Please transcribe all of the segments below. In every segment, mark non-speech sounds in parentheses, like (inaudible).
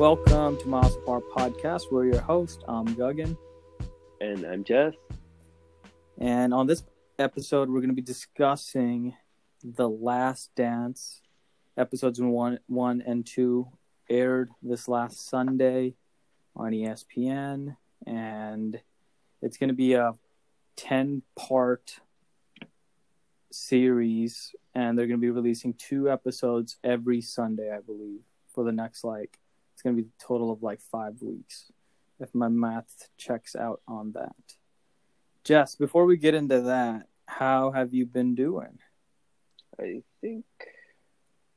Welcome to Miles Apart Podcast. We're your host. I'm Guggen. And I'm Jeff. And on this episode, we're going to be discussing The Last Dance. Episodes one, one and two aired this last Sunday on ESPN. And it's going to be a 10 part series. And they're going to be releasing two episodes every Sunday, I believe, for the next like it's going to be total of like five weeks, if my math checks out on that. Jess, before we get into that, how have you been doing? I think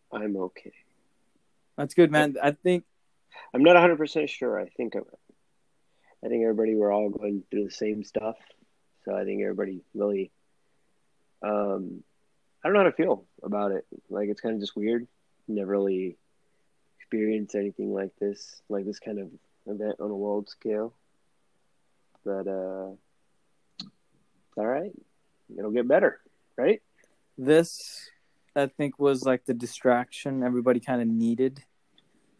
I'm okay. That's good, man. I think I'm not 100% sure. I think I'm, I think everybody we're all going through the same stuff. So I think everybody really um I don't know how to feel about it. Like it's kind of just weird. Never really experienced anything like this, like this kind of event on a world scale. But uh all right. It'll get better, right? this, I think, was like the distraction everybody kind of needed.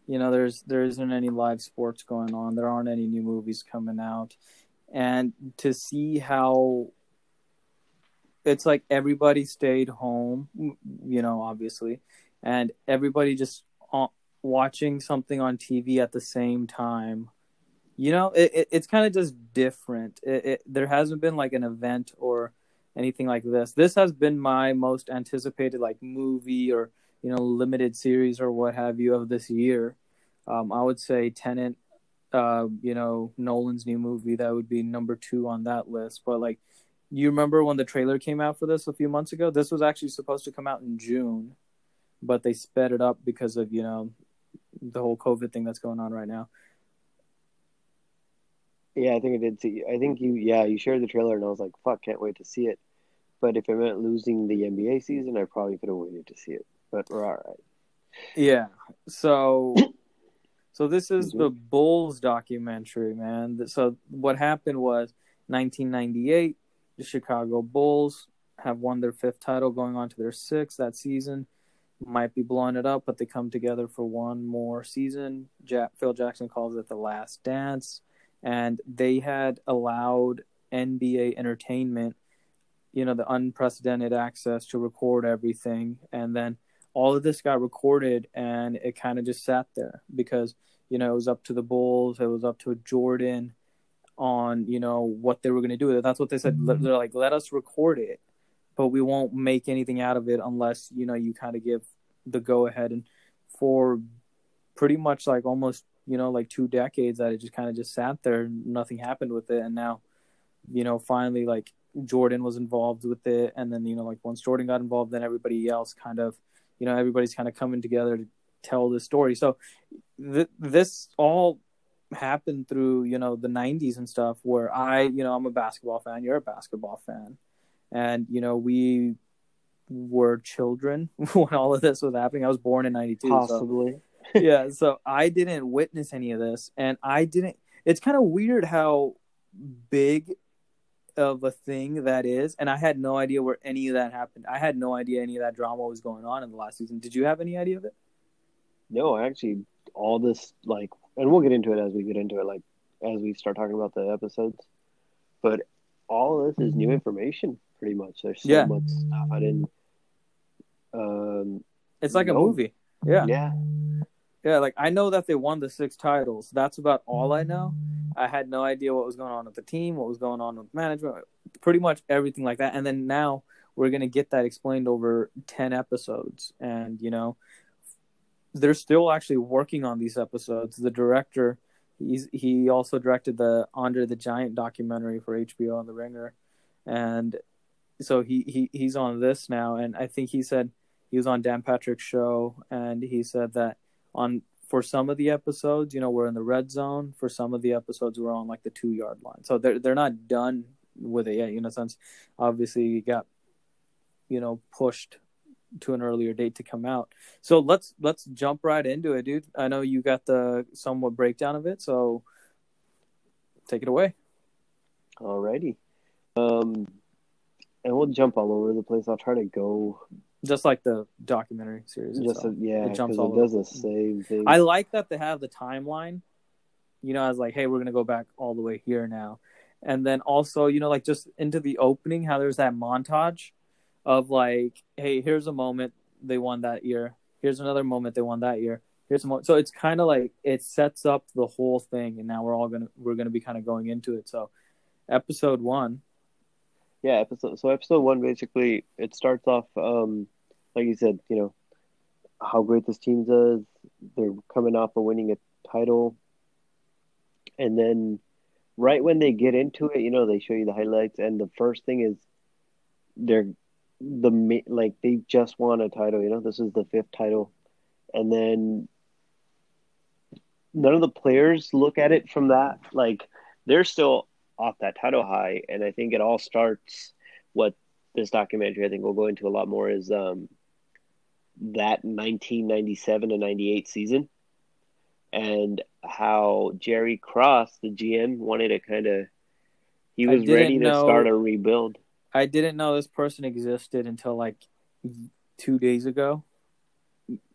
You know, there's there isn't any live sports going on. There aren't any new movies coming out, and to see how it's like everybody stayed home, you know, obviously, and everybody just watching something on TV at the same time. You know, it, it it's kind of just different. It, it, there hasn't been like an event or anything like this. This has been my most anticipated like movie or you know limited series or what have you of this year. Um, I would say Tenet, uh, you know Nolan's new movie that would be number two on that list. But like, you remember when the trailer came out for this a few months ago? This was actually supposed to come out in June, but they sped it up because of you know the whole COVID thing that's going on right now. Yeah, I think I did see. I think you, yeah, you shared the trailer, and I was like, "Fuck, can't wait to see it." But if it meant losing the NBA season, I probably could have waited to see it. But we're all right. Yeah. So (coughs) so this is the Bulls documentary, man. So what happened was 1998, the Chicago Bulls have won their fifth title going on to their sixth that season. Might be blowing it up, but they come together for one more season. Phil Jackson calls it the last dance. And they had allowed NBA entertainment, you know, the unprecedented access to record everything. And then all of this got recorded and it kind of just sat there because you know it was up to the bulls it was up to jordan on you know what they were going to do with it that's what they said Mm-hmm. they're like let us record it but we won't make anything out of it unless you know you kind of give the go ahead. And for pretty much like almost you know like two decades that it just kind of just sat there nothing happened with it. And now you know finally like jordan was involved with it. And then you know like once jordan got involved then everybody else kind of you know everybody's kind of coming together to tell this story. So th- this all happened through you know the 90s and stuff where i you know i'm a basketball fan you're a basketball fan. And you know we were children (laughs) when all of this was happening i was born in 92 so Possibly. (laughs) yeah (laughs) so i didn't witness any of this and i didn't it's kind of weird how big of a thing that is and i had no idea where any of that happened i had no idea any of that drama was going on in the last season did you have any idea of it No, actually, all this like, and we'll get into it as we get into it, like as we start talking about the episodes. But all of this is new mm-hmm. information, pretty much. There's so Yeah. much stuff I didn't. Um. it's like a movie. Yeah. Yeah. yeah like i know that they won the six titles. That's about all i know. I had no idea what was going on with the team what was going on with management pretty much everything like that. And then now we're going to get that explained over 10 episodes. And you know they're still actually working on these episodes. The director he's he also directed the andre the giant documentary for hbo on the ringer. And so he, he he's on this now. And i think he said he was on dan patrick's show and he said that on for some of the episodes you know we're in the red zone for some of the episodes we're on like the two yard line so they're they're not done with it yet you know since obviously you got you know pushed to an earlier date to come out. So let's let's jump right into it, dude. I know you got the somewhat breakdown of it, so take it away. Alrighty. Um, and we'll jump all over the place. I'll try to go just like the documentary series. Just itself. yeah, It jumps all it does the same thing. I like that they have the timeline. You know, I was like, hey, we're gonna go back all the way here now, and then also, you know, like just into the opening, how there's that montage of like, hey, here's a moment they won that year. Here's another moment they won that year. Here's a moment. So it's kind of like it sets up the whole thing, and now we're all gonna we're gonna be kind of going into it. So, episode one, Yeah, episode so episode one basically it starts off um like you said, you know, how great this team does. They're coming off of winning a title. And then right when they get into it, you know, they show you the highlights and the first thing is they're the like they just won a title, you know, this is the fifth title. And then none of the players look at it from that like they're still off that title high and i think it all starts what this documentary i think we'll go into a lot more is um that 1997 to 98 season and how Jerry Krause the gm wanted to kind of he was ready to know- start a rebuild I didn't know this person existed until like two days ago.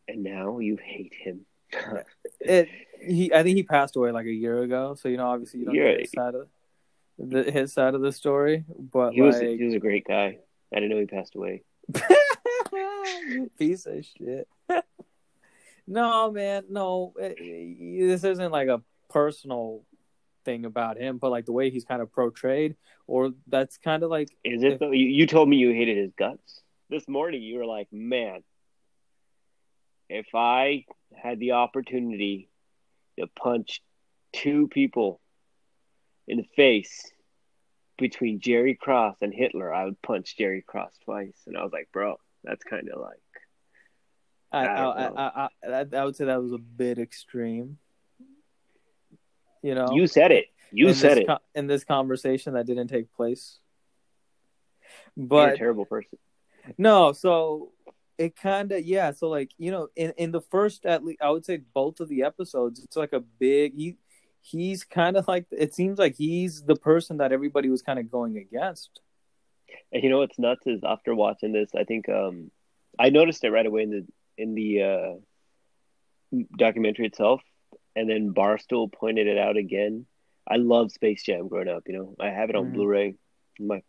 and now you hate him (laughs) It he I think he passed away like a year ago, so you know obviously you don't Yeah. get his side of the his side of the story, but he was he was a great guy i didn't know he passed away (laughs) you (laughs) piece of shit. (laughs) no, man, no. it- it- this isn't like a personal thing about him, but like the way he's kind of portrayed, or that's kind of like Is it If- though? You, you told me you hated his guts. This morning you were like, man, if I had the opportunity to punch two people in the face between Jerry Krause and Hitler, I would punch Jerry Krause twice. And I was like, bro, that's kind of like, I I I, I. I, I, I would say that was a bit extreme. You know, you said it. You said it. co- in this conversation that didn't take place. You're a But terrible person. no, so it kind of yeah. So like you know, in in the first at least I would say both of the episodes, it's like a big he. He's kind of like it seems like he's the person that everybody was kind of going against. And you know what's nuts is after watching this, I think um, I noticed it right away in the in the uh, documentary itself, and then Barstool pointed it out again. I love Space Jam growing up. You know, I have it on Mhm. Blu-ray. My,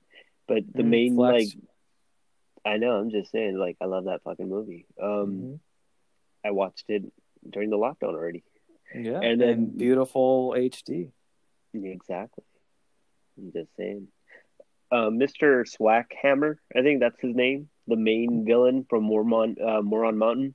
but the Mm, main flex. like, I know. I'm just saying, like, I love that fucking movie. Um, Mhm. I watched it during the lockdown already. Yeah, and then- and beautiful HD. Exactly. I'm just saying. Uh, Mr. Swackhammer, I think that's his name, the main villain from Mormon, uh, Moron Mountain.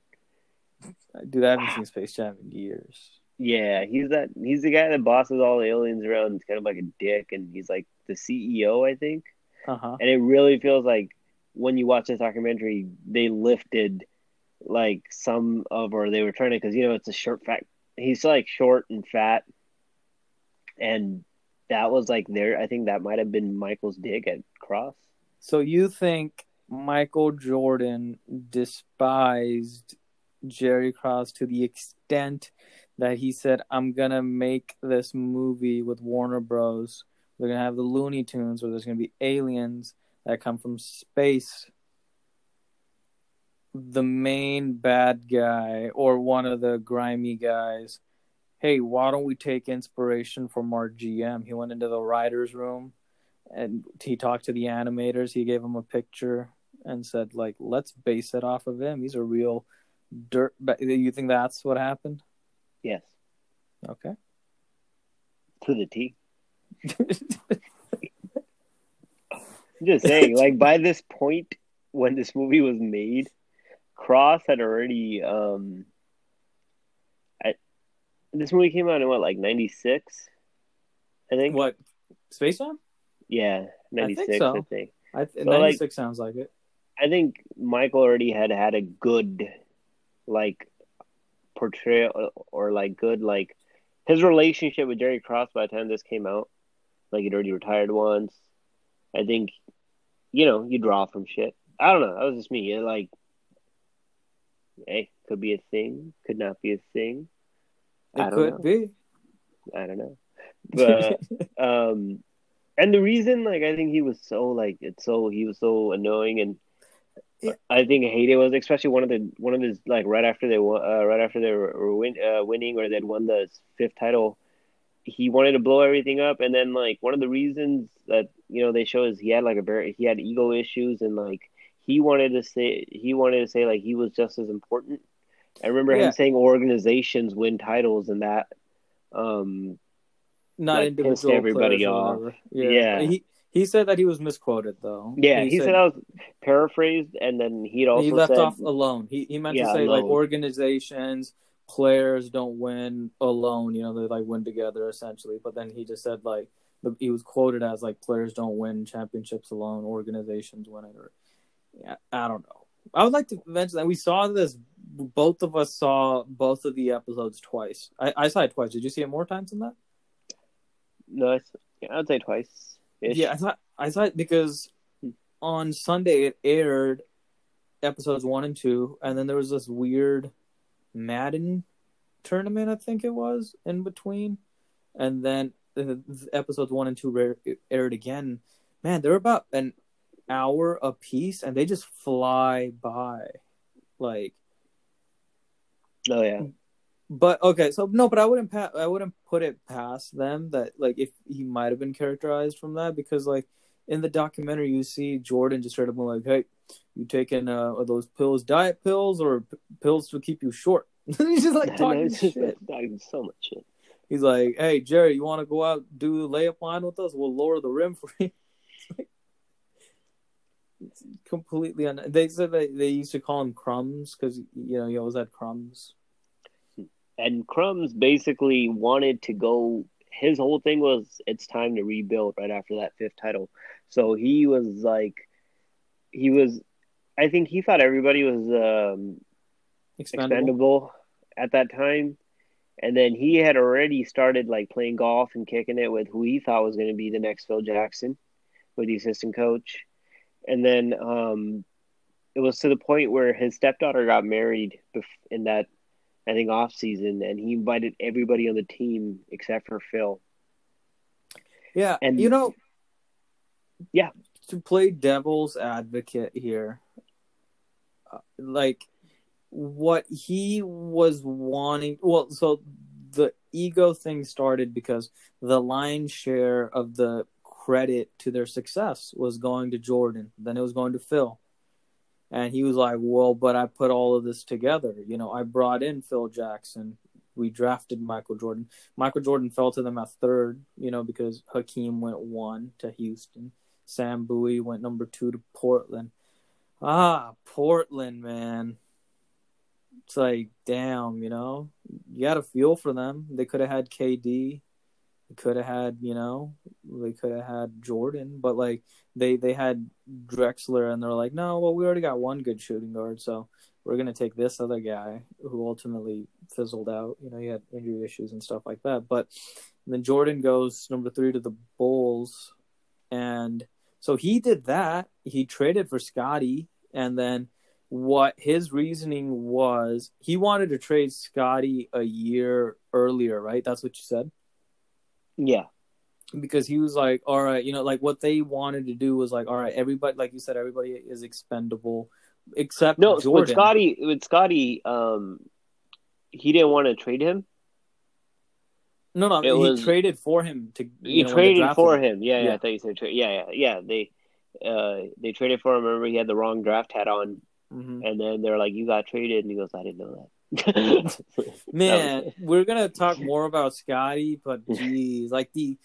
Dude, I haven't seen Space Jam in years. Yeah, he's that. He's the guy that bosses all the aliens around. He's kind of like a dick, and he's like the CEO, I think. Uh huh. And it really feels like when you watch this documentary, they lifted like some of, or they were trying to, because you know it's a short, fat. He's like short and fat, and that was like there. I think that might have been Michael's dig at Krause. So you think Michael Jordan despised Jerry Krause to the extent that he said, "I'm gonna make this movie with Warner Bros. They're gonna have the Looney Tunes, where there's gonna be aliens that come from space." The main bad guy or one of the grimy guys. Hey, why don't we take inspiration from our GM? He went into the writers' room and he talked to the animators. He gave them a picture and said, like, let's base it off of him. He's a real dirt. You think that's what happened? Yes, Okay. to the T. (laughs) Just saying, like by this point, when this movie was made, Krause had already. um This movie came out in what, like '96, I think. what? Space Jam? Yeah, '96. I so. think. I th- So, like- 96 sounds like it. I think Michael already had had a good, like, portrayal or like good like his relationship with Jerry Krause by the time this came out. Like he'd already retired once. I think, you know, you draw from shit. I don't know. That was just me. It, like, hey, could be a thing, could not be a thing. It could know. be. I don't know. (laughs) But um and the reason like i think he was so like it's so he was so annoying and Yeah. I think Hayden was especially one of the one of his like right after they won, uh, right after they were win, uh, winning or they'd won the fifth title. He wanted to blow everything up, and then like one of the reasons that you know they show is he had like a very he had ego issues and like he wanted to say he wanted to say like he was just as important. I remember Yeah. him saying organizations win titles and that. Um, not Like, individual pissed everybody off. whatever. Yeah. He he said that he was misquoted though. yeah, he, said, I was paraphrased, and then he'd also he left said, off alone. He he meant Yeah, to say like organizations, players don't win alone. You know, they like win together essentially. But then he just said like the, he was quoted as like players don't win championships alone, organizations win it. Or yeah, I don't know. I would like to mention that we saw this. Both of us saw both of the episodes twice. I, I saw it twice. Did you see it more times than that? no, it's, yeah, I'd say twice. Yeah, I thought I saw it because on Sunday it aired episodes one and two, and then there was this weird Madden tournament, I think it was in between, and then the, the episodes one and two aired again. Man, they're about an hour a piece, and they just fly by, like. Oh yeah, But okay, so no, but I wouldn't pa- I wouldn't put it past them that like if he might have been characterized from that because like in the documentary you see Jordan just straight up like, hey, you taking uh are those pills diet pills or p- pills to keep you short? (laughs) He's just like (laughs) talking shit. talking so much shit. He's like, hey Jerry, you want to go out do layup line with us? We'll lower the rim for you. It's like it's completely un. They said that they used to call him crumbs because you know he always had crumbs. And Crumbs basically wanted to go. His whole thing was it's time to rebuild right after that fifth title. So he was like, he was. I think he thought everybody was um, Expendable. expendable at that time, and then he had already started like playing golf and kicking it with who he thought was going to be the next Phil Jackson, with the assistant coach, and then um, it was to the point where his stepdaughter got married in that I think off season, and he invited everybody on the team except for Phil. Yeah, And- you know, Yeah. to play devil's advocate here, uh, like what he was wanting. Well, so the ego thing started because the lion's share of the credit to their success was going to Jordan. Then it was going to Phil. And he was like, well, but I put all of this together. You know, I brought in Phil Jackson. We drafted Michael Jordan. Michael Jordan fell to them at third, you know, because Hakeem went one to Houston. Sam Bowie went number two to Portland. Ah, Portland, man. It's like, damn, you know, you got to feel for them. They could have had KD. Could have had, you know, they could have had Jordan, but like they they had Drexler, and they're like, no, well, we already got one good shooting guard, so we're gonna take this other guy who ultimately fizzled out. You know, he had injury issues and stuff like that. But then Jordan goes number three to the Bulls, and so he did that. He traded for Scottie, and then what his reasoning was, he wanted to trade Scottie a year earlier, right? That's what you said Yeah, because he was like, all right, you know, like what they wanted to do was like, all right, everybody, like you said, everybody is expendable except no, Jordan. with Scottie, with Scottie, um, he didn't want to trade him. no, no, it he was- traded for him to. You You know, traded for him. him. Yeah, yeah, Yeah. I thought you said trade. Yeah, yeah, yeah. They, uh, they traded for him. Remember, he had the wrong draft hat on, Mhm. and then they're like, "You got traded," and he goes, "I didn't know that." (laughs) Man, we're gonna talk more about Scottie, but geez, like the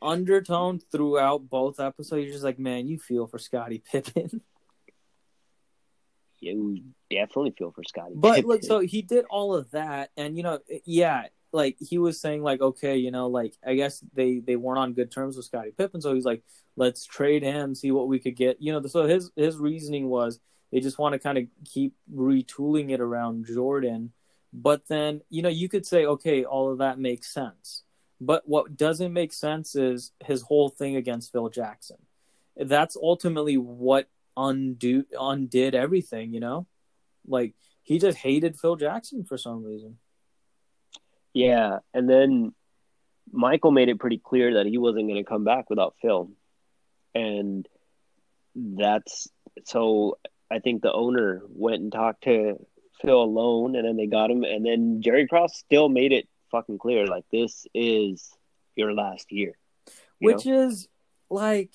undertone throughout both episodes, you're just like, man, you feel for Scottie Pippen. (laughs) you definitely feel for Scottie. But Pippen. look, so he did all of that, and you know, yeah, like he was saying, like, okay, you know, like I guess they they weren't on good terms with Scotty Pippen, so he's like, let's trade him, see what we could get. You know, so his his reasoning was they just want to kind of keep retooling it around Jordan, but then you know you could say, okay, all of that makes sense, but what doesn't make sense is his whole thing against Phil Jackson. That's ultimately what undo undid everything, you know, like he just hated Phil Jackson for some reason. yeah, and then Michael made it pretty clear that he wasn't going to come back without Phil, and that's so. I think the owner went and talked to Phil alone, and then they got him, and then Jerry Krause still made it fucking clear, like this is your last year, which know? is like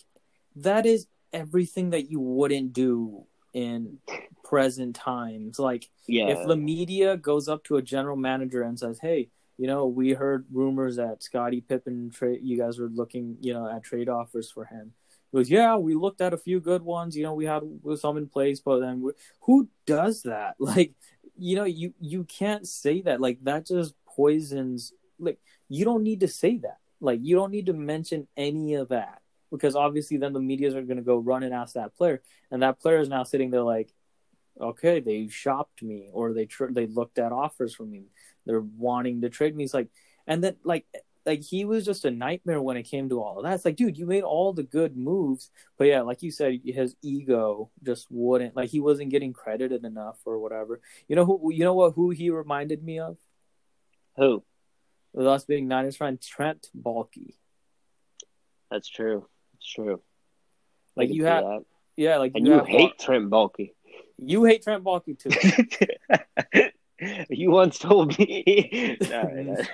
that is everything that you wouldn't do in present times. Like, yeah. if the media goes up to a general manager and says, "Hey, you know, we heard rumors that Scottie Pippen trade. You guys were looking, you know, at trade offers for him." Goes, "Yeah, we looked at a few good ones. You know, we had some in place, but then we, who does that? (laughs) Like, you know, you you can't say that. Like, that just poisons. Like, you don't need to say that. Like, you don't need to mention any of that." because obviously then the media's are going to go run and ask that player, and that player is now sitting there like, okay, they shopped me or they tr- they looked at offers from me, they're wanting to trade me. It's like, and then like like he was just a nightmare when it came to all of that. It's like, dude, you made all the good moves, but yeah, like you said, his ego just wouldn't like he wasn't getting credited enough or whatever. You know who? You know what? Who he reminded me of? Who? With us being Niners fan, Trent Baalke. That's true. It's true. Like you have, that. yeah, like and you, you hate Trent Baalke. You hate Trent Baalke too. (laughs) (laughs) you once told me. (laughs) no, (laughs)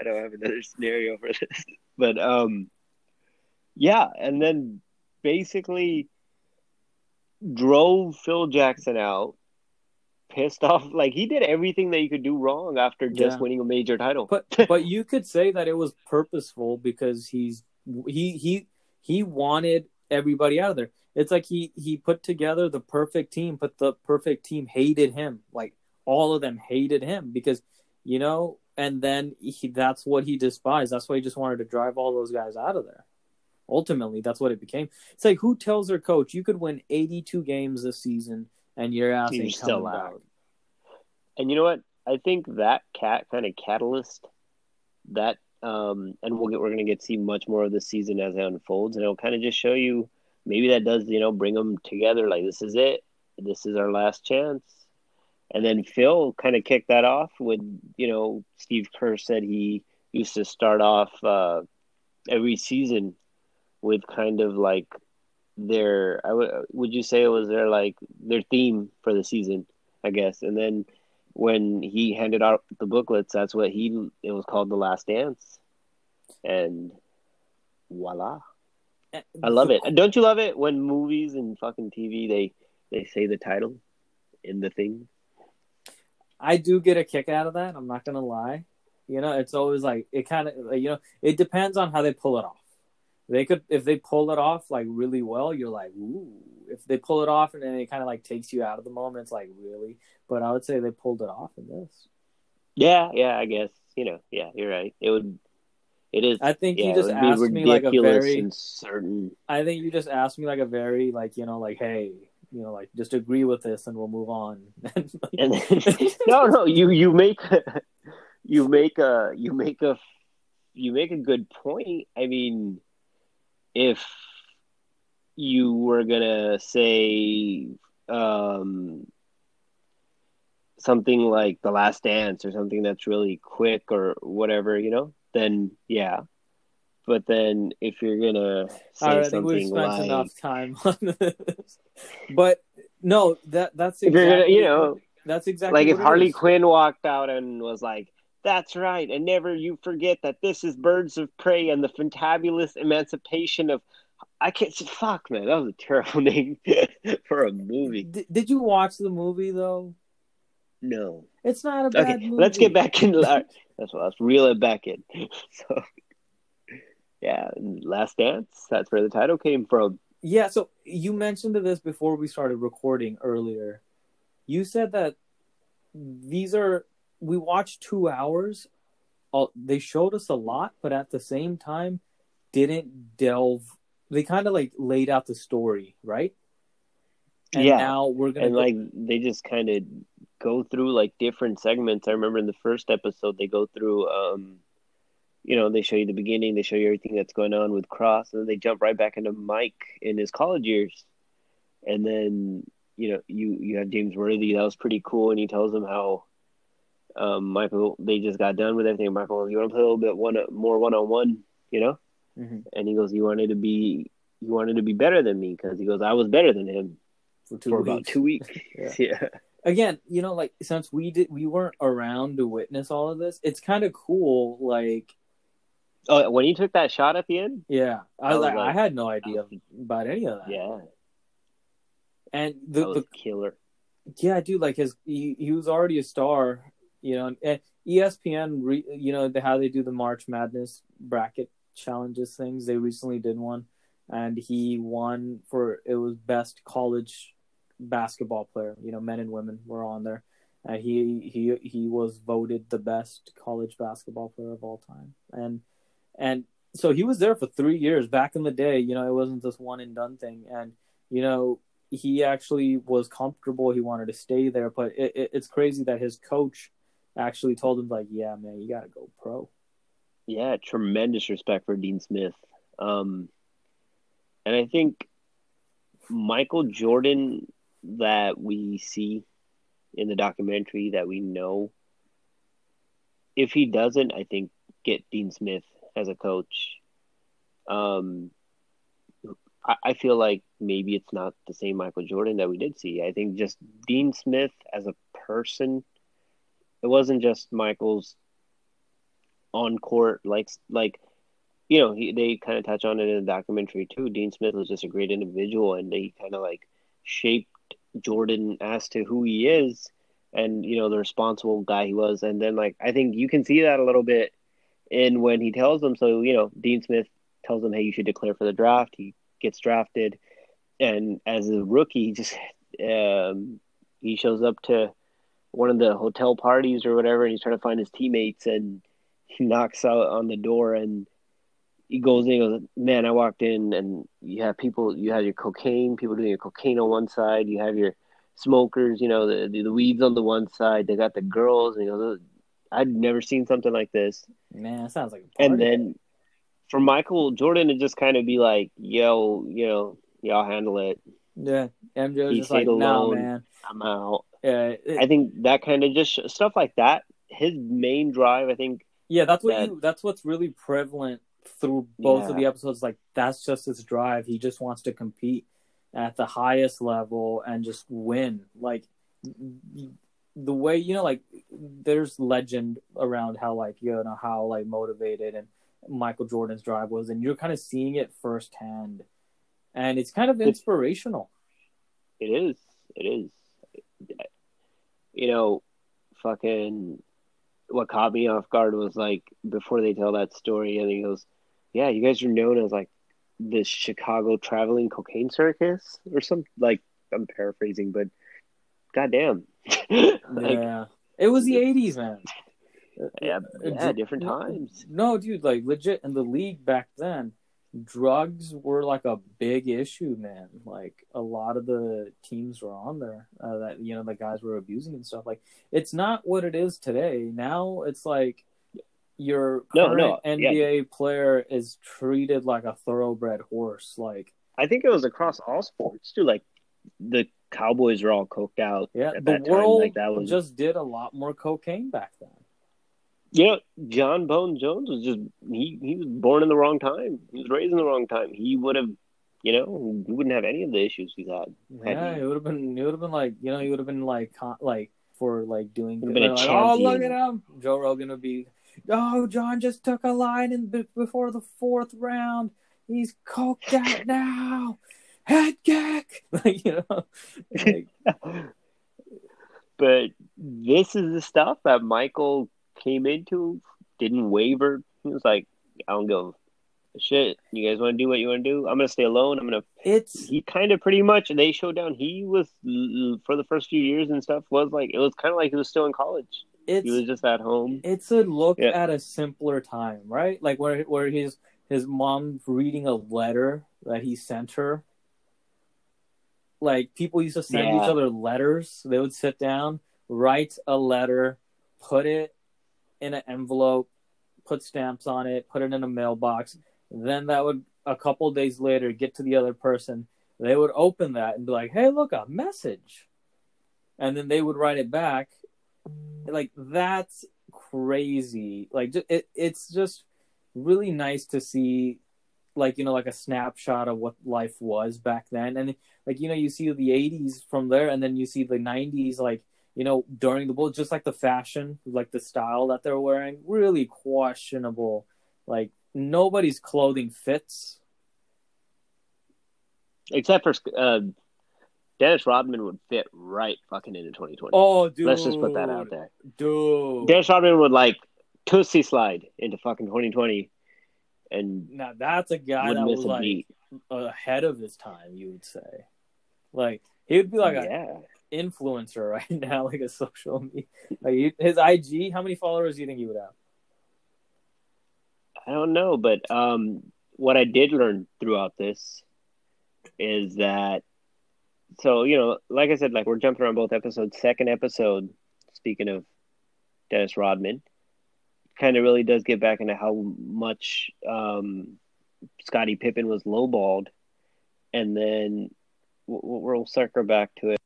I don't have another scenario for this, but um, yeah, and then basically drove Phil Jackson out, pissed off. Like he did everything that you could do wrong after just yeah. winning a major title. But but you could say that it was purposeful because he's he he he wanted everybody out of there. It's like he he put together the perfect team, but the perfect team hated him. Like all of them hated him because you know, and then he, that's what he despised. That's why he just wanted to drive all those guys out of there. Ultimately, that's what it became. It's like who tells their coach you could win 82 games this season and your ass ain't still out. And you know what? I think that cat kind of catalyst that um, and we'll get we're gonna get to see much more of the season as it unfolds, and it'll kind of just show you maybe that does you know bring them together. Like this is it, this is our last chance. And then Phil kind of kicked that off with you know Steve Kerr said he used to start off uh, every season with kind of like their I would would you say it was their like their theme for the season, I guess, and then when he handed out the booklets, that's what he it was called the Last Dance, and voila. I love it. Don't you love it when movies and fucking TV they they say the title in the thing? I do get a kick out of that. I'm not gonna lie. You know, it's always like it kind of you know it depends on how they pull it off. They could if they pull it off like really well, you're like ooh. If they pull it off and then it kind of like takes you out of the moment, it's like really but I would say they pulled it off in this. Yeah, yeah, I guess you know, yeah, you're right. It would, it is. I think yeah, you just asked me like a very certain. I think you just asked me like a very like you know like hey you know like just agree with this and we'll move on. (laughs) and (laughs) (laughs) no, no, you you make you make a you make a you make a good point. I mean, if you were gonna say um something like The Last Dance or something that's really quick or whatever, you know, then yeah. But then if you're gonna say right, something I we've spent like... enough time on this. But no, that that's exactly gonna, you know that's exactly like if Harley is. Quinn walked out and was like, "That's right," and never you forget that this is Birds of Prey and the fantabulous emancipation of I can't fuck man, that was a terrible (laughs) name for a movie. Did, did you watch the movie though? No, it's not a bad okay, movie. Let's get back in. (laughs) That's what let's reel it back in. (laughs) So, yeah, Last Dance. That's where the title came from. Yeah. So you mentioned this before we started recording earlier. You said that these are we watched two hours. They showed us a lot, but at the same time, didn't delve. They kind of like laid out the story, right? And yeah. Now we're gonna and go... like they just kind of go through like different segments. I remember in the first episode they go through um you know, they show you the beginning, they show you everything that's going on with Krause, and then they jump right back into Mike in his college years. And then, you know, you you have James Worthy, that was pretty cool, and he tells them how um Michael they just got done with everything. Michael, you want to play a little bit one more one on one, you know? Mm-hmm. And he goes, you wanted to be you wanted to be better than me because he goes, I was better than him. for two for about two weeks. (laughs) (laughs) Yeah. yeah. Again, you know, like since we did, we weren't around to witness all of this. It's kind of cool. Like, Oh, when he took that shot at the end. yeah, I I was was like, I had no idea oh. about any of that. Yeah, and the, was the killer. yeah, dude, like his he, he was already a star, you know. And ESPN, re, you know, the, how they do the March Madness bracket challenges things. They recently did one, and he won for it was best college basketball player. You know, men and women were on there. And he he he was voted the best college basketball player of all time, and and so he was there for three years back in the day. You know, it wasn't this one and done thing, and you know he actually was comfortable. He wanted to stay there, but it, it, it's crazy that his coach actually told him like, "Yeah, man, you got to go pro." Yeah, tremendous respect for Dean Smith. Um, and I think Michael Jordan that we see in the documentary that we know, if he doesn't, I think get Dean Smith as a coach. Um, I, I feel like maybe it's not the same Michael Jordan that we did see. I think just Dean Smith as a person, it wasn't just Michael's on court like like you know he, they kind of touch on it in the documentary too dean smith was just a great individual and they kind of like shaped jordan as to who he is and you know the responsible guy he was and then like i think you can see that a little bit in when he tells them. So you know dean smith tells them hey you should declare for the draft. He gets drafted. And as a rookie he just um, he shows up to one of the hotel parties or whatever and he's trying to find his teammates and he knocks out on the door and he goes in and goes, Man, I walked in and you have people you have your cocaine, people doing your cocaine on one side, you have your smokers, you know, the the, the weeds on the one side, they got the girls. And he goes, I'd never seen something like this. Man, it sounds like a party. And then for Michael Jordan to just kind of be like, Yo, you know, y'all handle it. yeah, MJ was he just like, "No, man." I'm out. Yeah, it- I think that kind of just stuff like that. His main drive, I think, Yeah, that's what that- you. That's what's really prevalent through both of the episodes. Like that's just his drive. He just wants to compete at the highest level and just win. Like the way you know, like there's legend around how like you know how like motivated and Michael Jordan's drive was, and you're kind of seeing it firsthand, and it's kind of inspirational. It is. It is. You know, fucking. What caught me off guard was like before they tell that story, and he goes, "Yeah, you guys are known as like the Chicago traveling cocaine circus or some like I'm paraphrasing, but goddamn, (laughs) like, yeah, it was the '80s, man. yeah, yeah, different times. No, dude, like legit in the league back then, drugs were like a big issue, man. Like a lot of the teams were on there uh, that you know the guys were abusing and stuff. Like it's not what it is today. Now it's like your No, current no, yeah. NBA player is treated like a thoroughbred horse. Like I think it was across all sports too. Like the Cowboys were all coked out. yeah, the world Like that was just did a lot more cocaine back then. You know, Jon Bone Jones was just he he was born in the wrong time. He was raised in the wrong time. He would have, you know, he wouldn't have any of the issues he's had. Yeah, he- it would have been. It would have been like you know, he would have been like con- like for like doing. Would've been a like, oh, look at him! Joe Rogan would be. Oh, Jon just took a line in be- before the fourth round. He's coked out (laughs) now. Head kick, (laughs) like you know, like, (laughs) but this is the stuff that Michael came into, didn't waver. He was like, I don't give a shit. You guys want to do what you want to do? I'm gonna stay alone. I'm gonna. (laughs) it's He kind of pretty much. And they showed down. He was for the first few years and stuff. Was like it was kind of like he was still in college. it's He was just at home. it's a look Yeah. at a simpler time, right? Like where where his his mom reading a letter that he sent her. Like people used to send Yeah. each other letters. They would sit down, write a letter, put it in an envelope, put stamps on it, put it in a mailbox. Then that would a couple days later get to the other person. They would open that and be like, "Hey, look, a message," and then they would write it back. Like that's crazy. Like it, it's just really nice to see like you know like a snapshot of what life was back then. And like you know you see the 80s from there and then you see the 90s like you know during the bull just like the fashion like the style that they're wearing really questionable. Like nobody's clothing fits. Except for uh, Dennis Rodman would fit right fucking into 2020. oh dude Let's just put that out there. dude. Dennis Rodman would like Toosie Slide into fucking 2020 and now that's a guy that was like beat. ahead of his time you would say like he would be like a influencer (laughs) right now, like a social media. Like his IG, how many followers do you think he would have? I don't know, but um, what I did learn throughout this is that, so you know, like I said, like we're jumping around both episodes. Second episode, speaking of Dennis Rodman, kind of really does get back into how much um, Scottie Pippen was lowballed, and then we'll, we'll circle back to it.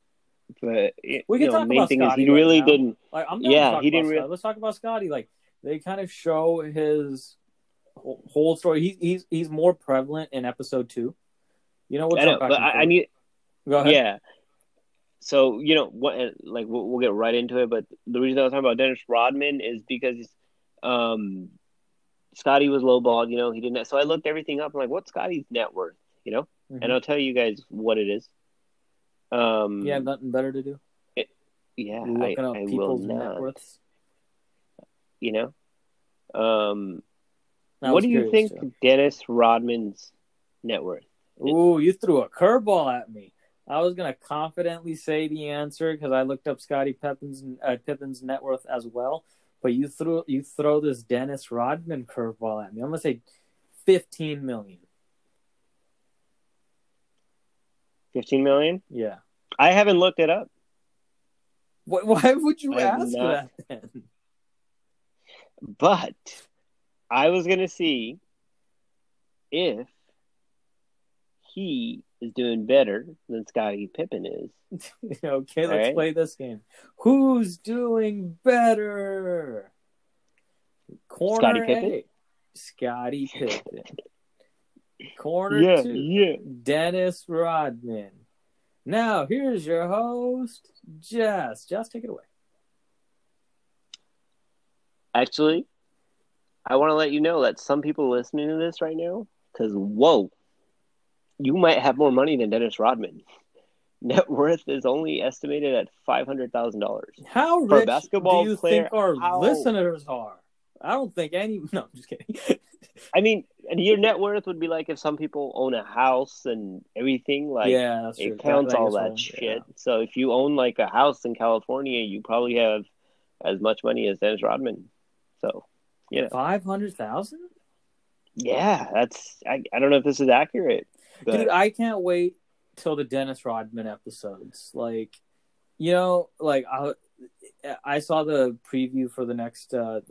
But We can know, talk main about thing is Scottie he right really now. didn't. Like I'm Yeah, he didn't re- Let's talk about Scottie. Like they kind of show his whole story. He's he's he's more prevalent in episode two. You know what's I know, up but I, I need Go ahead. Yeah. So you know what? Like we'll, we'll get right into it, but the reason I was talking about Dennis Rodman is because um, Scottie was lowballed. You know, he didn't. So I looked everything up. I'm like, what's Scottie's net worth? You know, Mhm. and I'll tell you guys what it is. Um, You have nothing better to do. yeah, I, Looking up I people's net worths. You know, um, what do you think too. Dennis Rodman's net worth? Ooh, you threw a curveball at me. I was gonna confidently say the answer because I looked up Scottie Pippen's uh, Pippen's net worth as well. But you threw you throw this Dennis Rodman curveball at me. I'm gonna say fifteen million. Fifteen million? Yeah. I haven't looked it up, Why, why would you I ask that then? but I was gonna see if he is doing better than Scottie Pippen is. (laughs) okay, let's Alright. play this game. Who's doing better? Corner Scottie Pippen? Scottie (laughs) Pippen. Corner Yeah, two, yeah. Dennis Rodman. Now, here's your host, Jess. Jess, take it away. Actually, I want to let you know that some people listening to this right now, because whoa, you might have more money than Dennis Rodman. (laughs) Net worth is only estimated at five hundred thousand dollars. How rich basketball do you player, think our how- listeners are? I don't think any. (laughs) No, I'm just kidding. (laughs) I mean, and your net worth would be like if some people own a house and everything. Like, yeah, that's true. it counts all that one, shit. yeah. So if you own like a house in California, you probably have as much money as Dennis Rodman. So, you know, Five hundred thousand, yeah, that's I, I don't know if this is accurate. But dude. I can't wait till the Dennis Rodman episodes. Like, you know, like I, I saw the preview for the next. uh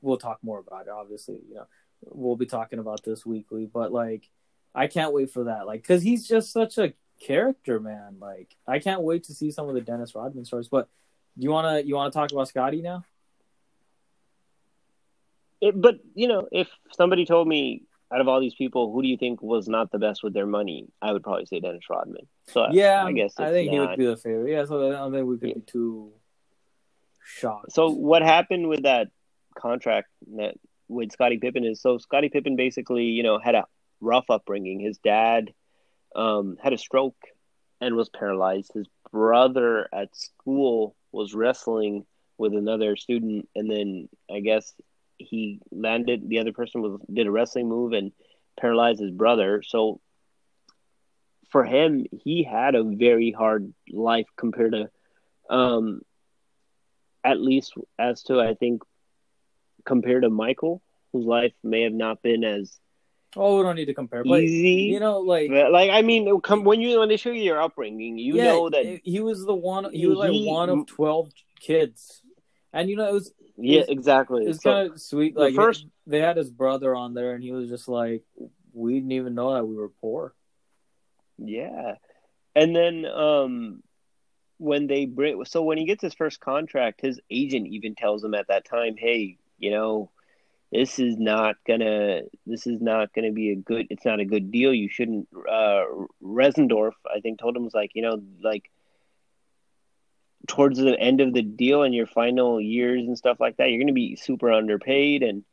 We'll talk more about it. Obviously, you know, we'll be talking about this weekly. But like, I can't wait for that. Like, because he's just such a character, man. Like, I can't wait to see some of the Dennis Rodman stories. But do you wanna you wanna talk about Scottie now? it, but you know, if somebody told me out of all these people, who do you think was not the best with their money? I would probably say Dennis Rodman. So Yeah, I guess I think he would be the favorite. Yeah, so I don't think we could Yeah. be too shocked. So what happened with that contract that with Scottie Pippen is so Scottie Pippen basically, you know, had a rough upbringing. His dad um, had a stroke and was paralyzed. His brother at school was wrestling with another student, and then I guess he landed. The other person was did a wrestling move and paralyzed his brother. So for him, he had a very hard life compared to um, at least as to I think compared to Michael, whose life may have not been as oh, we don't need to compare, but easy. you know, like like I mean, come when you when they show you your upbringing, you yeah, know that he was the one. He was like He- one of twelve kids, and you know, it was yeah, it's- exactly. it's So, kind of sweet. the Like first- they had his brother on there, and he was just like, we didn't even know that we were poor. yeah, and then um, when they bring so when he gets his first contract, his agent even tells him at that time, hey, you know, this is not gonna this is not gonna be a good it's not a good deal you shouldn't uh Reinsdorf i think told him was like you know like towards the end of the deal and your final years and stuff like that you're gonna be super underpaid and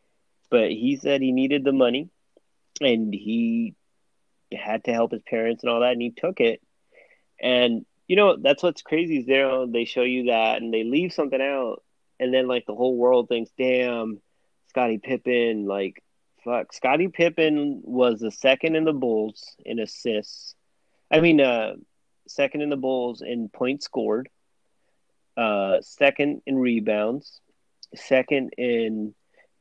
but he said he needed the money and he had to help his parents and all that and he took it and you know that's what's crazy is there they show you that and they leave something out and then like the whole world thinks damn Scottie Pippen, like fuck. Scottie Pippen was the second in the Bulls in assists. I mean, uh, second in the Bulls in points scored, uh, second in rebounds, second in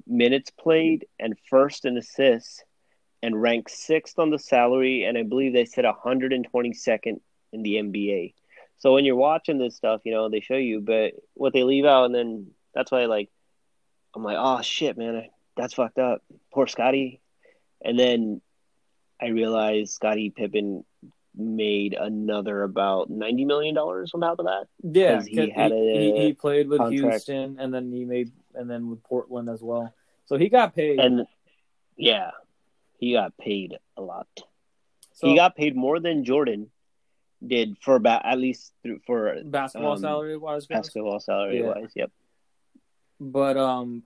minutes played, and first in assists, and ranked sixth on the salary. And I believe they said 122nd in the NBA. So when you're watching this stuff, you know they show you, but what they leave out, and then that's why like I'm like, oh shit, man, that's fucked up. Poor Scottie. And then I realized Scottie Pippen made another about ninety million dollars on top of that. Yeah, he had he, a he, played with contract. Houston, and then he made and then with Portland as well. So he got paid. And yeah, he got paid a lot. So, he got paid more than Jordan did for about at least for basketball um, salary wise. Basketball salary yeah. wise, yep. But um,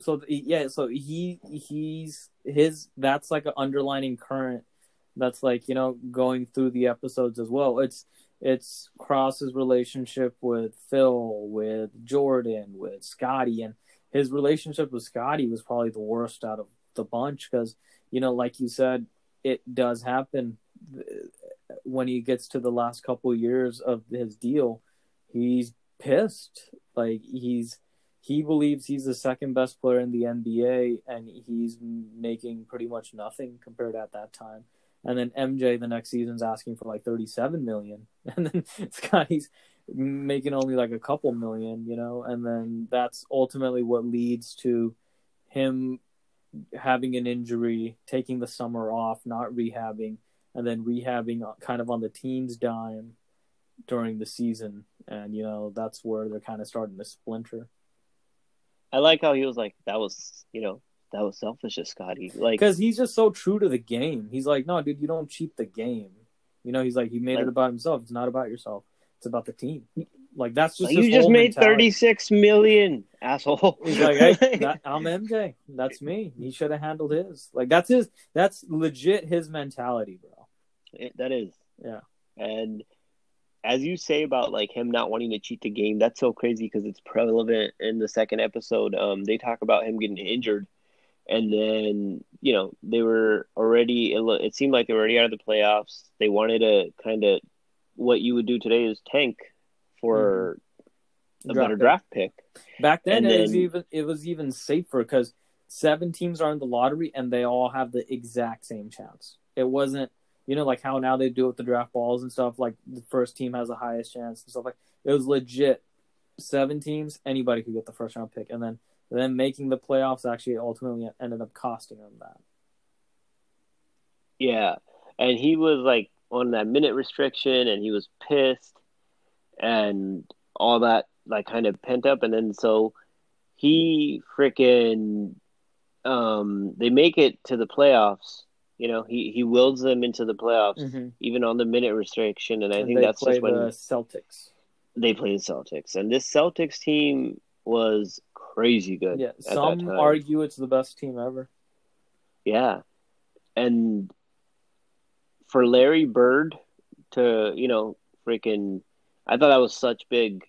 so yeah, so he he's his that's like an underlining current that's like you know going through the episodes as well. It's it's Krause's relationship with Phil, with Jordan, with scottie and his relationship with scottie was probably the worst out of the bunch because you know, like you said, it does happen when he gets to the last couple years of his deal. He's pissed. Like he's he believes he's the second best player in the NBA, and he's making pretty much nothing compared at that time. And then MJ the next season's asking for like 37 million, (laughs) and then Scottie's making only like a couple million, you know. And then that's ultimately what leads to him having an injury, taking the summer off, not rehabbing, and then rehabbing kind of on the team's dime during the season and you know that's where they're kind of starting to splinter. I like how he was like, "That was you know that was selfish of Scottie," like because he's just so true to the game. He's like, "No, dude, you don't cheat the game." You know, he's like, "He made like, it about himself. It's not about yourself. It's about the team." Like that's just you just made thirty six million, asshole. He's like, "Hey, (laughs) that, I'm MJ. That's me. He should have handled his. Like that's his. That's legit his mentality, bro. It, that is, yeah. And as you say about like him not wanting to cheat the game, that's so crazy because it's relevant in the second episode. Um, they talk about him getting injured, and then you know they were already. It, seemed like they were already out of the playoffs. They wanted to kind of what you would do today is tank for mm-hmm. a draft better pick. draft pick. Back then, and it then, was even it was even safer because seven teams are in the lottery and they all have the exact same chance. It wasn't you know, like how now they do it with the draft balls and stuff. Like the first team has the highest chance and stuff. Like it was legit. Seven teams, anybody could get the first round pick, and then then making the playoffs actually ultimately ended up costing them that. Yeah, and he was like on that minute restriction, and he was pissed, and all that like kind of pent up, and then so he freaking um they make it to the playoffs you know, he he wills them into the playoffs, mm-hmm. even on the minute restriction, and I and think that's just when the Celtics. They play the Celtics, and this Celtics team was crazy good. Yeah, some argue it's the best team ever. Yeah, and for Larry Bird to you know freaking, I thought that was such big.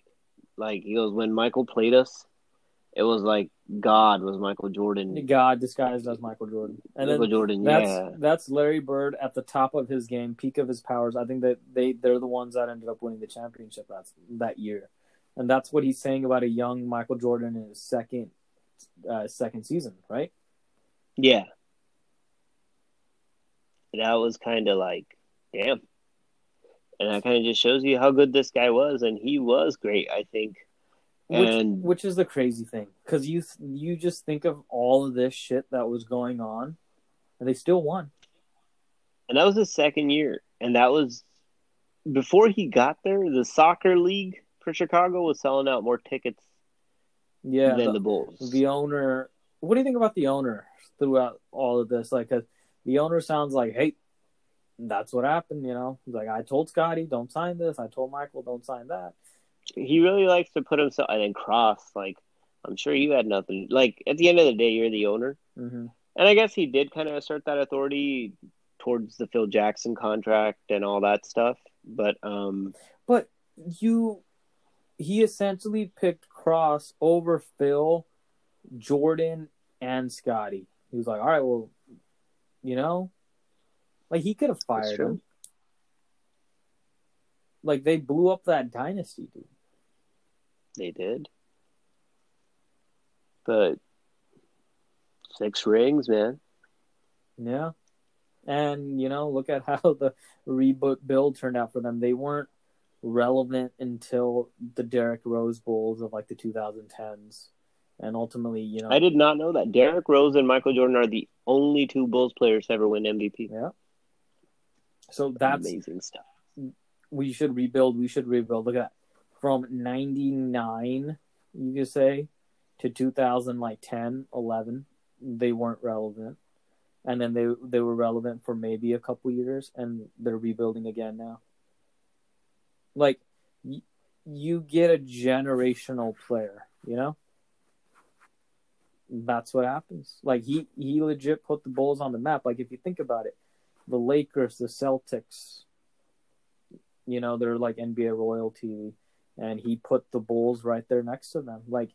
Like he goes when Michael played us, it was like God was Michael Jordan. God disguised as Michael Jordan. And Michael Jordan, that's, yeah. That's Larry Bird at the top of his game, peak of his powers. I think that they they're the ones that ended up winning the championship that that year, and that's what he's saying about a young Michael Jordan in his second uh, second season, right? Yeah. That was kind of like, damn. And that kind of just shows you how good this guy was, and he was great. I think which, and which is the crazy thing, because you you just think of all of this shit that was going on, and they still won. And that was his second year, and that was before he got there. The soccer league for Chicago was selling out more tickets yeah, than the, the Bulls. The owner what do you think about the owner throughout all of this? Like, 'cause the owner sounds like, hey, that's what happened. You know, He's like I told Scottie, don't sign this. I told Michael, don't sign that. He really likes to put himself and then cross. Like I'm sure you had nothing. Like at the end of the day, you're the owner, hmm and I guess he did kind of assert that authority towards the Phil Jackson contract and all that stuff. But um, But you, he essentially picked Krause over Phil, Jordan, and Scottie. He was like, all right, well, you know, like he could have fired him. Like they blew up that dynasty, dude. they did. But six rings, man. Yeah. And, you know, look at how (laughs) the rebuild turned out for them. They weren't relevant until the Derrick Rose Bulls of like the 2010s. And ultimately, you know, I did not know that. Derrick Rose and Michael Jordan are the only two Bulls players to ever win MVP. yeah. So that's amazing stuff. we should rebuild. We should rebuild. Look at that. From 99, you could say, to 2000, like 10, 11, they weren't relevant. And then they they were relevant for maybe a couple years, and they're rebuilding again now. Like, y- you get a generational player, you know? That's what happens. Like, he, he legit put the Bulls on the map. Like, if you think about it, the Lakers, the Celtics, you know, they're like NBA royalty, and he put the Bulls right there next to them. Like,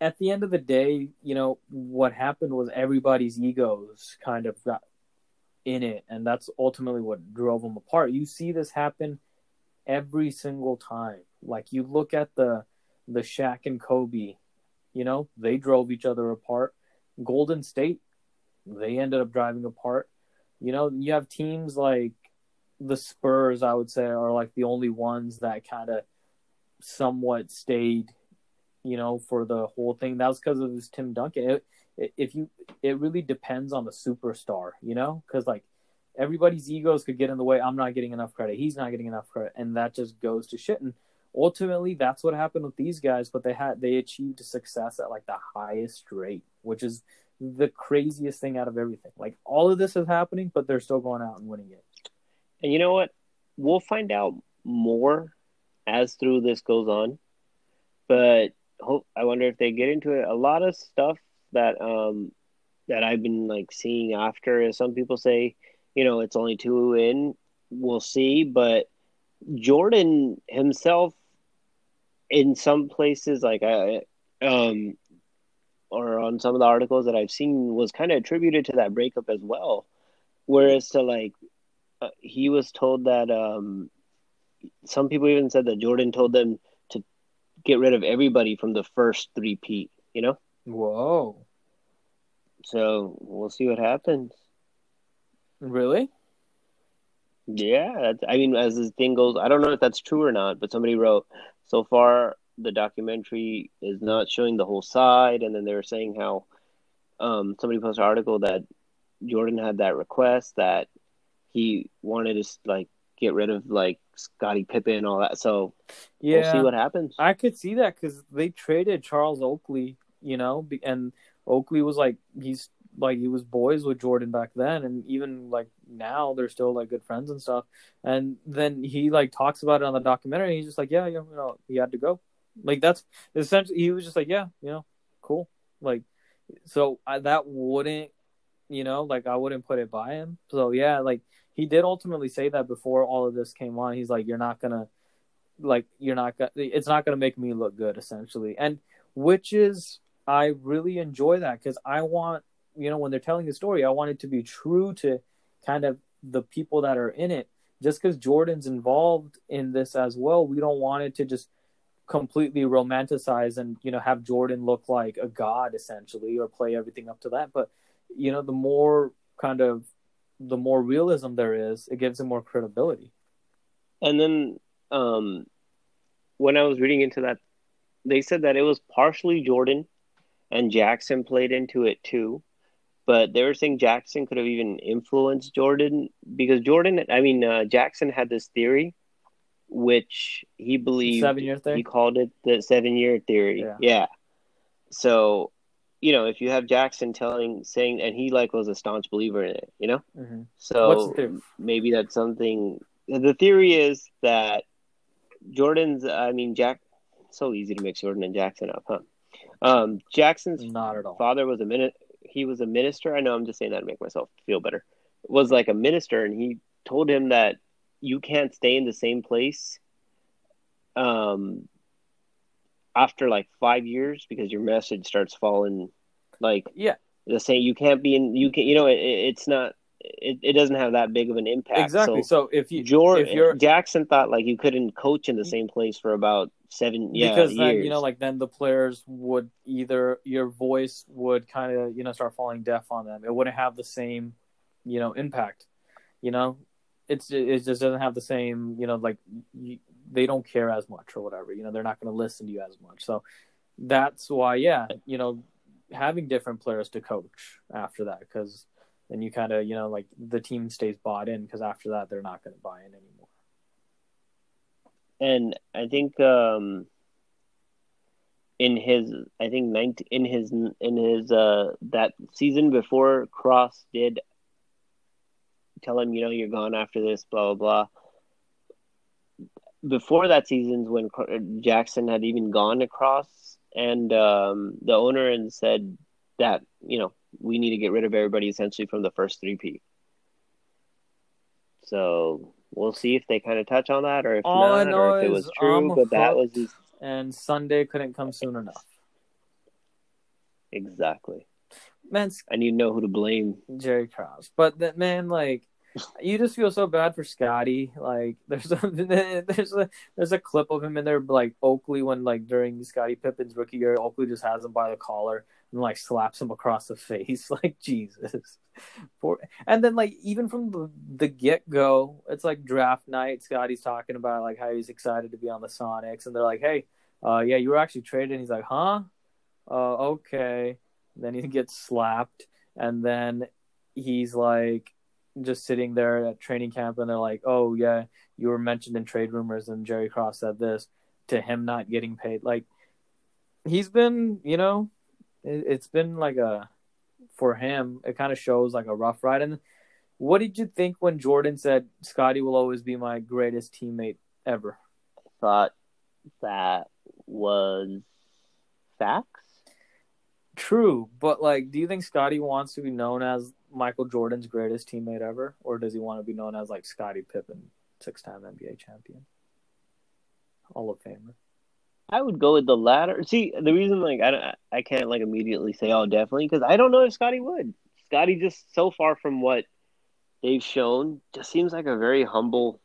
at the end of the day, you know, what happened was everybody's egos kind of got in it, and that's ultimately what drove them apart. You see this happen every single time. Like, you look at the the Shaq and Kobe, you know, they drove each other apart. Golden State, they ended up driving apart. You know, you have teams like the Spurs, I would say, are like the only ones that kind of somewhat stayed, you know, for the whole thing. That was because of this Tim Duncan. It, if you, it really depends on the superstar, you know, because like everybody's egos could get in the way. I'm not getting enough credit. He's not getting enough credit, and that just goes to shit. And ultimately, that's what happened with these guys. But they had they achieved success at like the highest rate, which is the craziest thing out of everything. Like all of this is happening, but they're still going out and winning it. And you know what? We'll find out more as through this goes on. But hope I wonder if they get into it. A lot of stuff that um that I've been like seeing after is some people say, you know, it's only two in. We'll see, but Jordan himself in some places like I um or on some of the articles that I've seen was kind of attributed to that breakup as well. Whereas to like uh, he was told that um some people even said that Jordan told them to get rid of everybody from the first three peat, you know? Whoa, So we'll see what happens. Really? Yeah, that's, I mean, as this thing goes, I don't know if that's true or not, but somebody wrote so far the documentary is not showing the whole side, and then they were saying how um, somebody posted an article that Jordan had that request that he wanted to like get rid of like Scottie Pippen and all that. So Yeah, we'll see what happens. I could see that because they traded Charles Oakley, you know, and Oakley was like he's like he was boys with Jordan back then, and even like now they're still like good friends and stuff. And then he like talks about it on the documentary. He's just like, yeah, you know, he had to go. Like that's essentially he was just like, yeah, you know, cool. Like so I, that wouldn't, you know, like I wouldn't put it by him. So yeah, like he did ultimately say that before all of this came on. He's like, you're not gonna like you're not gonna it's not gonna make me look good essentially and which is i really enjoy that because i want you know when they're telling the story i want it to be true to kind of the people that are in it. Just because jordan's involved in this as well we don't want it to just completely romanticize and you know have jordan look like a god essentially or play everything up to that. But you know the more kind of the more realism there is it gives it more credibility. And then um, when I was reading into that, they said that it was partially Jordan and Jackson played into it too. But they were saying Jackson could have even influenced Jordan because Jordan, I mean, uh, Jackson had this theory, which he believed Seven-year theory? He called it the seven year theory. Yeah. yeah. So you know, if you have Jackson telling saying, and he like was a staunch believer in it, you know, Mm-hmm. So maybe that's something. The theory is that Jordan's. I mean, Jack. So easy to mix Jordan and Jackson up, huh? Um, Jackson's Not at all. father was a minute. He was a minister. I know I'm just saying that to make myself feel better. Was like a minister, and he told him that you can't stay in the same place. Um, after like five years, because your message starts falling, like Yeah, the same. You can't be in. You can. You know, it, it's not. It, it doesn't have that big of an impact. exactly. So, So, if you Jordan if you're Jackson thought like you couldn't coach in the same place for about seven. Yeah, because then years. you know like then the players would either your voice would kind of you know start falling deaf on them it wouldn't have the same you know impact you know it's it just doesn't have the same you know like you, they don't care as much or whatever you know they're not going to listen to you as much so that's why yeah you know having different players to coach after that because then you kind of you know like the team stays bought in because after that they're not going to buy in anymore and I think um, in his, I think 19, in his in his uh, that season before Krause did tell him, you know, you're gone after this, blah blah blah. Before that season's when Jackson had even gone to Krause, and um, the owner and said that you know we need to get rid of everybody essentially from the first three peat. So we'll see if they kind of touch on that, or if All I not, or if it was true. I'm But that was his and sunday couldn't come soon enough exactly, man and you know who to blame. Jerry Krause. But that man, like, you just feel so bad for Scottie. Like, there's a (laughs) there's a there's a clip of him in there, like Oakley, when like during Scottie Pippen's rookie year, Oakley just has him by the collar and like slaps him across the (laughs) face. Like Jesus. For and then like even from the, the get go, it's like draft night. Scottie's talking about like how he's excited to be on the Sonics, and they're like, "Hey, uh, yeah, you were actually traded." And he's like, "Huh? Uh, okay." Then he (laughs) gets slapped, and then he's like just sitting there at training camp and they're like, "Oh yeah, you were mentioned in trade rumors," and Jerry Krause said this to him not getting paid. Like he's been, you know, it, it's been like a for him. It kind of shows like a rough ride. And what did you think when Jordan said, "Scottie will always be my greatest teammate ever"? I Thought that was facts. True, but like, do you think Scottie wants to be known as Michael Jordan's greatest teammate ever, or does he want to be known as like Scottie Pippen, six-time NBA champion, Hall of Famer? I would go with the latter. See, the reason like I don't- I can't like immediately say oh definitely because I don't know if Scottie would. Scottie just so far from what they've shown just seems like a very humble,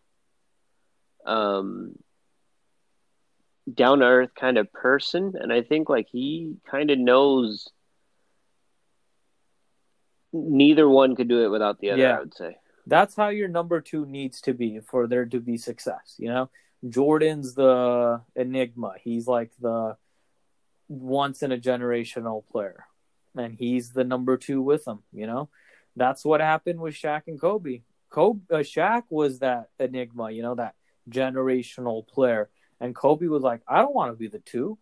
um, down to earth kind of person, and I think like he kind of knows neither one could do it without the other. Yeah. I would say. That's how your number two needs to be for there to be success. You know, Jordan's the enigma. He's like the once in a generational player, and he's the number two with him. You know, that's what happened with Shaq and Kobe. Kobe, uh, Shaq was that enigma. You know, that generational player, and Kobe was like, I don't want to be the two.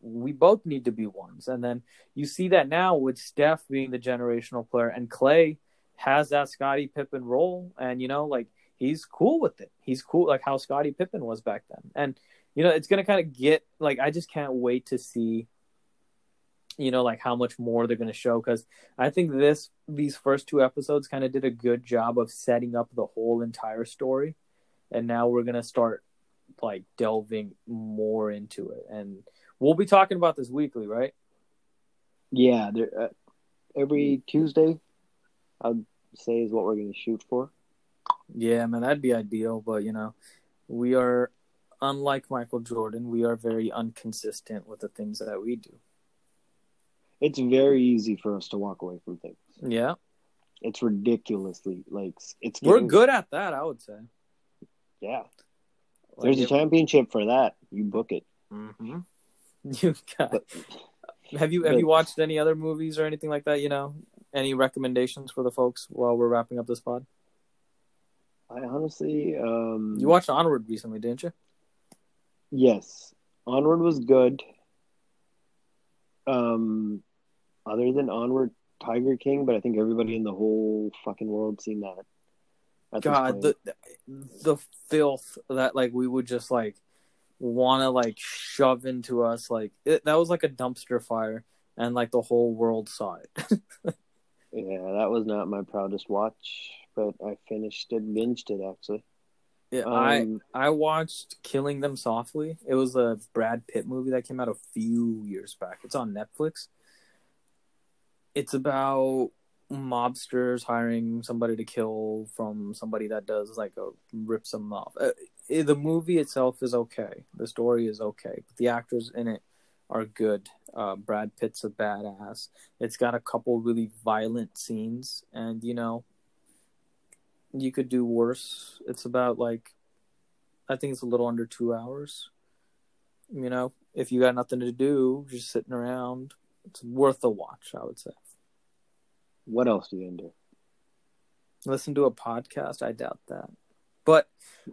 We both need to be ones, and then you see that now with Steph being the generational player and Clay has that Scottie Pippen role, and you know, like he's cool with it. He's cool, like how Scottie Pippen was back then, and you know, it's gonna kind of get like I just can't wait to see, you know, like how much more they're gonna show because I think this these first two episodes kind of did a good job of setting up the whole entire story, and now we're gonna start like delving more into it, and we'll be talking about this weekly, right? Yeah, uh, every Tuesday, I'd say is what we're going to shoot for. Yeah, man, that'd be ideal. But you know, we are unlike Michael Jordan. We are very inconsistent with the things that we do. It's very easy for us to walk away from things. Yeah, It's ridiculously like it's. we're good at that. I would say. Yeah, Like, there's a championship for that. You book it. Mhm. (laughs) You got. But- (laughs) have you have but- you watched any other movies or anything like that? You know, any recommendations for the folks while we're wrapping up this pod? I honestly, um, You watched Onward recently, didn't you? Yes, Onward was good. Um, other than Onward Tiger King, but I think everybody in the whole fucking world seen that. God, the the filth that like we would just like want to like shove into us like it, that was like a dumpster fire and like the whole world saw it. (laughs) yeah, that was not my proudest watch, but I finished it, binged it actually. Yeah, I Um, I watched Killing Them Softly. It was a Brad Pitt movie that came out a few years back. It's on Netflix. It's about mobsters hiring somebody to kill from somebody that does like a rips them off. Uh, eh, the movie itself is okay. The story is okay, but the actors in it are good. Uh, Brad Pitt's a badass. It's got a couple really violent scenes, and you know, you could do worse. It's about like, I think it's a little under two hours. You know, if you got nothing to do, just sitting around, it's worth a watch. I would say. what else do you do? Listen to a podcast. I doubt that, but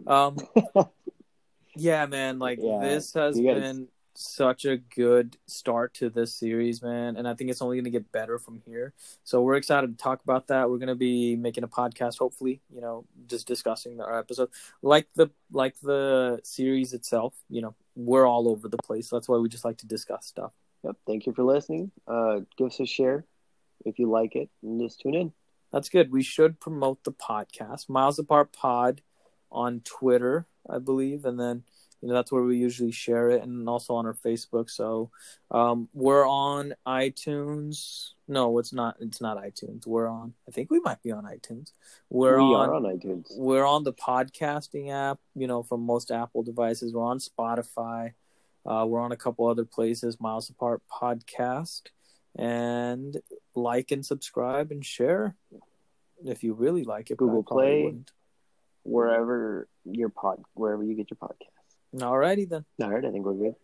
um, (laughs) yeah, man. Like Yeah, this has guys- been such a good start to this series, man, and I think it's only going to get better from here. So we're excited to talk about that. We're going to be making a podcast, hopefully, you know, just discussing our episode, like the like the series itself. You know, we're all over the place. That's why we just like to discuss stuff. Yep. Thank you for listening. Uh, give us a share if you like it, and just tune in. That's good. We should promote the podcast, Miles Apart Pod, on Twitter, I believe, and then you know that's where we usually share it, and also on our Facebook. So um, we're on iTunes. No, it's not. It's not iTunes. We're on. I think we might be on iTunes. We're we on. are on iTunes. We're on the podcasting app. You know, from most Apple devices. We're on Spotify. Uh, we're on a couple other places. Miles Apart Podcast, and like and subscribe and share if you really like it. Google Play. wouldn't. Wherever your pod, wherever you get your podcast. Alrighty then. All right, I think we're good.